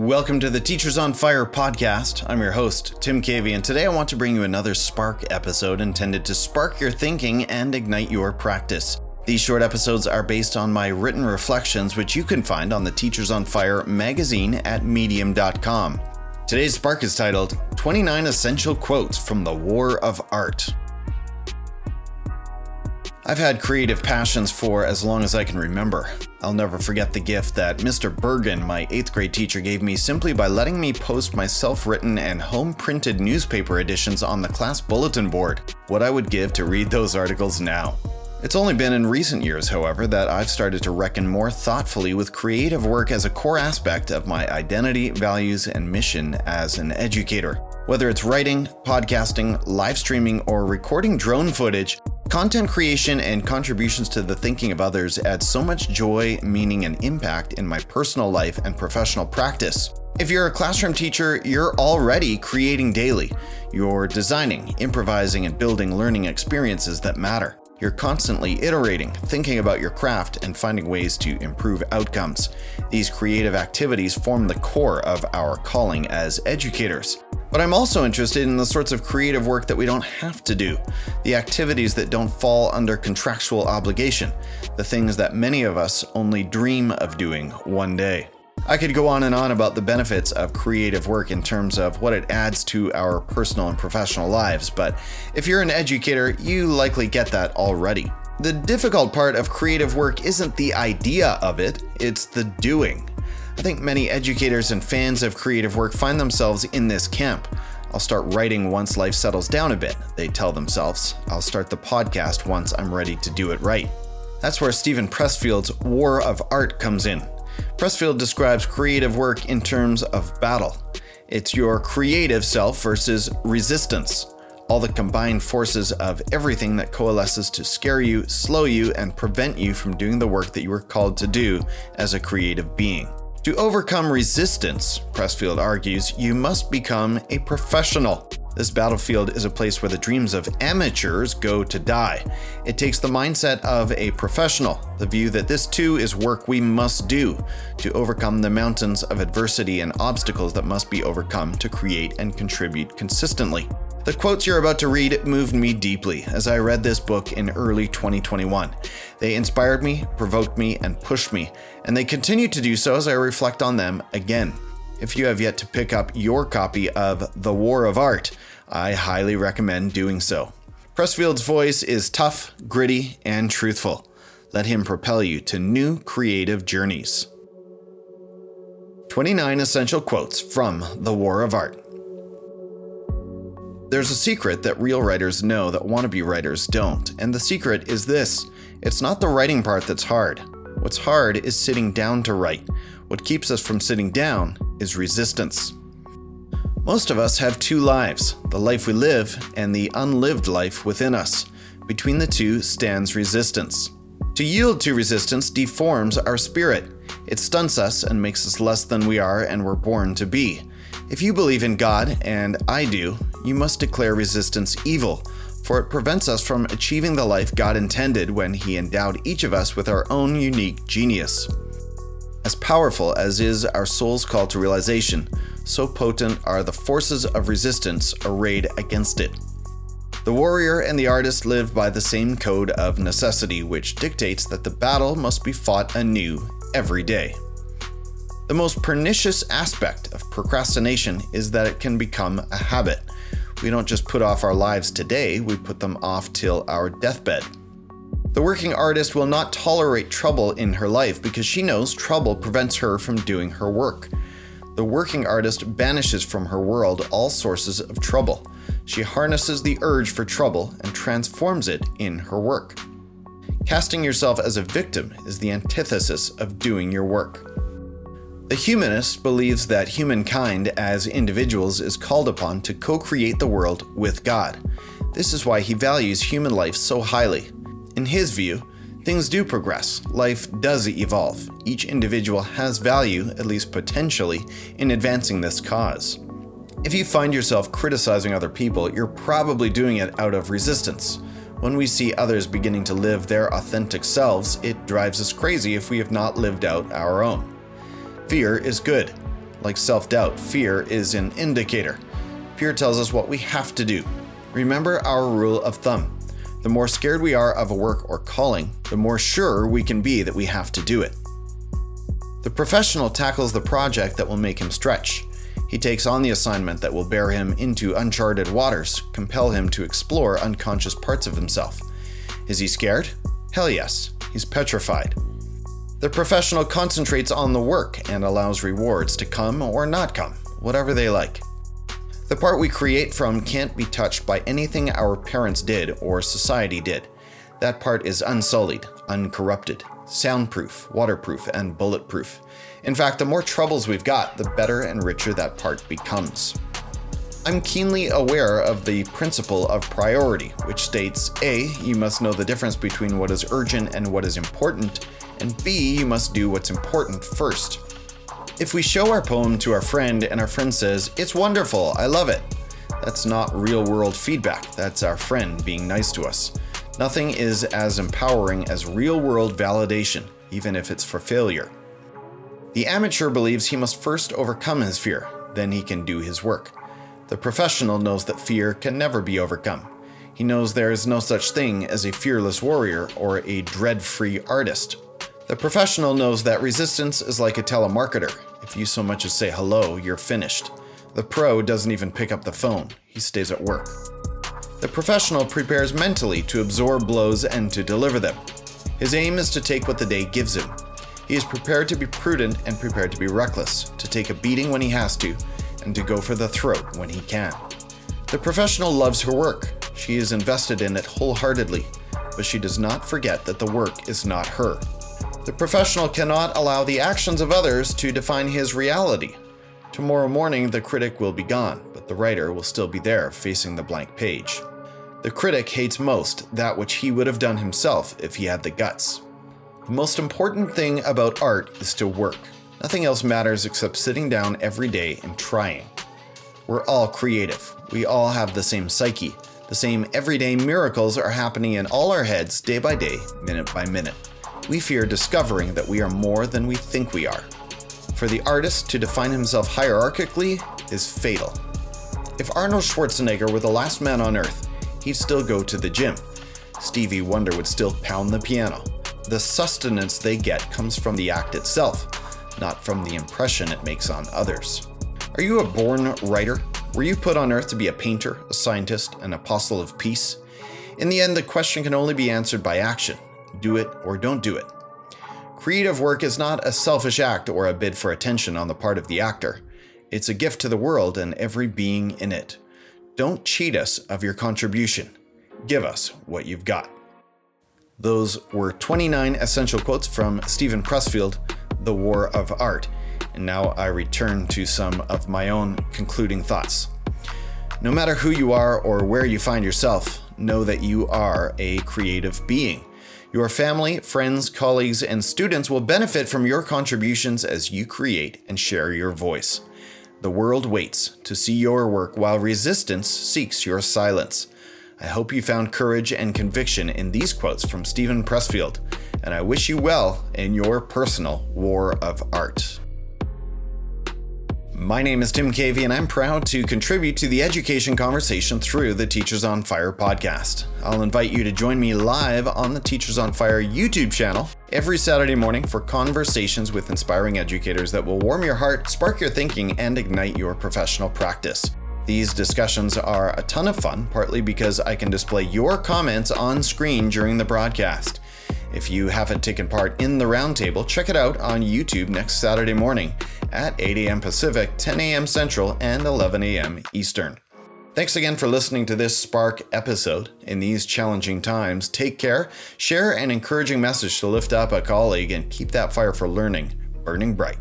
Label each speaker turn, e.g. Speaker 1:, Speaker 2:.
Speaker 1: Welcome to the Teachers on Fire podcast. I'm your host, Tim Cavey, and today I want to bring you another Spark episode intended to spark your thinking and ignite your practice. These short episodes are based on my written reflections, which you can find on the Teachers on Fire magazine at medium.com. Today's Spark is titled 29 Essential Quotes from the War of Art. I've had creative passions for as long as I can remember. I'll never forget the gift that Mr. Bergen, my 8th grade teacher, gave me simply by letting me post my self written and home printed newspaper editions on the class bulletin board. What I would give to read those articles now. It's only been in recent years, however, that I've started to reckon more thoughtfully with creative work as a core aspect of my identity, values, and mission as an educator. Whether it's writing, podcasting, live streaming, or recording drone footage, Content creation and contributions to the thinking of others add so much joy, meaning, and impact in my personal life and professional practice. If you're a classroom teacher, you're already creating daily. You're designing, improvising, and building learning experiences that matter. You're constantly iterating, thinking about your craft, and finding ways to improve outcomes. These creative activities form the core of our calling as educators. But I'm also interested in the sorts of creative work that we don't have to do, the activities that don't fall under contractual obligation, the things that many of us only dream of doing one day. I could go on and on about the benefits of creative work in terms of what it adds to our personal and professional lives, but if you're an educator, you likely get that already. The difficult part of creative work isn't the idea of it, it's the doing. I think many educators and fans of creative work find themselves in this camp. I'll start writing once life settles down a bit, they tell themselves. I'll start the podcast once I'm ready to do it right. That's where Steven Pressfield's War of Art comes in. Pressfield describes creative work in terms of battle. It's your creative self versus resistance, all the combined forces of everything that coalesces to scare you, slow you, and prevent you from doing the work that you were called to do as a creative being. To overcome resistance, Pressfield argues, you must become a professional. This battlefield is a place where the dreams of amateurs go to die. It takes the mindset of a professional, the view that this too is work we must do to overcome the mountains of adversity and obstacles that must be overcome to create and contribute consistently. The quotes you're about to read moved me deeply as I read this book in early 2021. They inspired me, provoked me, and pushed me, and they continue to do so as I reflect on them again. If you have yet to pick up your copy of The War of Art, I highly recommend doing so. Pressfield's voice is tough, gritty, and truthful. Let him propel you to new creative journeys. 29 Essential Quotes from The War of Art. There's a secret that real writers know that wannabe writers don't, and the secret is this it's not the writing part that's hard. What's hard is sitting down to write. What keeps us from sitting down is resistance. Most of us have two lives the life we live and the unlived life within us. Between the two stands resistance. To yield to resistance deforms our spirit. It stunts us and makes us less than we are and were born to be. If you believe in God, and I do, you must declare resistance evil, for it prevents us from achieving the life God intended when He endowed each of us with our own unique genius. As powerful as is our soul's call to realization, so potent are the forces of resistance arrayed against it. The warrior and the artist live by the same code of necessity, which dictates that the battle must be fought anew every day. The most pernicious aspect of procrastination is that it can become a habit. We don't just put off our lives today, we put them off till our deathbed. The working artist will not tolerate trouble in her life because she knows trouble prevents her from doing her work. The working artist banishes from her world all sources of trouble. She harnesses the urge for trouble and transforms it in her work. Casting yourself as a victim is the antithesis of doing your work. The humanist believes that humankind as individuals is called upon to co create the world with God. This is why he values human life so highly. In his view, things do progress, life does evolve. Each individual has value, at least potentially, in advancing this cause. If you find yourself criticizing other people, you're probably doing it out of resistance. When we see others beginning to live their authentic selves, it drives us crazy if we have not lived out our own. Fear is good. Like self doubt, fear is an indicator. Fear tells us what we have to do. Remember our rule of thumb the more scared we are of a work or calling, the more sure we can be that we have to do it. The professional tackles the project that will make him stretch. He takes on the assignment that will bear him into uncharted waters, compel him to explore unconscious parts of himself. Is he scared? Hell yes, he's petrified. The professional concentrates on the work and allows rewards to come or not come, whatever they like. The part we create from can't be touched by anything our parents did or society did. That part is unsullied, uncorrupted, soundproof, waterproof, and bulletproof. In fact, the more troubles we've got, the better and richer that part becomes. I'm keenly aware of the principle of priority, which states A, you must know the difference between what is urgent and what is important, and B, you must do what's important first. If we show our poem to our friend and our friend says, It's wonderful, I love it, that's not real world feedback, that's our friend being nice to us. Nothing is as empowering as real world validation, even if it's for failure. The amateur believes he must first overcome his fear, then he can do his work. The professional knows that fear can never be overcome. He knows there is no such thing as a fearless warrior or a dread free artist. The professional knows that resistance is like a telemarketer. If you so much as say hello, you're finished. The pro doesn't even pick up the phone, he stays at work. The professional prepares mentally to absorb blows and to deliver them. His aim is to take what the day gives him. He is prepared to be prudent and prepared to be reckless, to take a beating when he has to, and to go for the throat when he can. The professional loves her work. She is invested in it wholeheartedly, but she does not forget that the work is not her. The professional cannot allow the actions of others to define his reality. Tomorrow morning, the critic will be gone, but the writer will still be there facing the blank page. The critic hates most that which he would have done himself if he had the guts. The most important thing about art is to work. Nothing else matters except sitting down every day and trying. We're all creative. We all have the same psyche. The same everyday miracles are happening in all our heads day by day, minute by minute. We fear discovering that we are more than we think we are. For the artist to define himself hierarchically is fatal. If Arnold Schwarzenegger were the last man on earth, he'd still go to the gym. Stevie Wonder would still pound the piano. The sustenance they get comes from the act itself, not from the impression it makes on others. Are you a born writer? Were you put on earth to be a painter, a scientist, an apostle of peace? In the end, the question can only be answered by action do it or don't do it. Creative work is not a selfish act or a bid for attention on the part of the actor. It's a gift to the world and every being in it. Don't cheat us of your contribution. Give us what you've got. Those were 29 essential quotes from Steven Pressfield, The War of Art. And now I return to some of my own concluding thoughts. No matter who you are or where you find yourself, know that you are a creative being. Your family, friends, colleagues, and students will benefit from your contributions as you create and share your voice. The world waits to see your work while resistance seeks your silence. I hope you found courage and conviction in these quotes from Steven Pressfield, and I wish you well in your personal war of art. My name is Tim Cavey, and I'm proud to contribute to the education conversation through the Teachers on Fire podcast. I'll invite you to join me live on the Teachers on Fire YouTube channel every Saturday morning for conversations with inspiring educators that will warm your heart, spark your thinking, and ignite your professional practice. These discussions are a ton of fun, partly because I can display your comments on screen during the broadcast. If you haven't taken part in the roundtable, check it out on YouTube next Saturday morning at 8 a.m. Pacific, 10 a.m. Central, and 11 a.m. Eastern. Thanks again for listening to this Spark episode. In these challenging times, take care, share an encouraging message to lift up a colleague, and keep that fire for learning burning bright.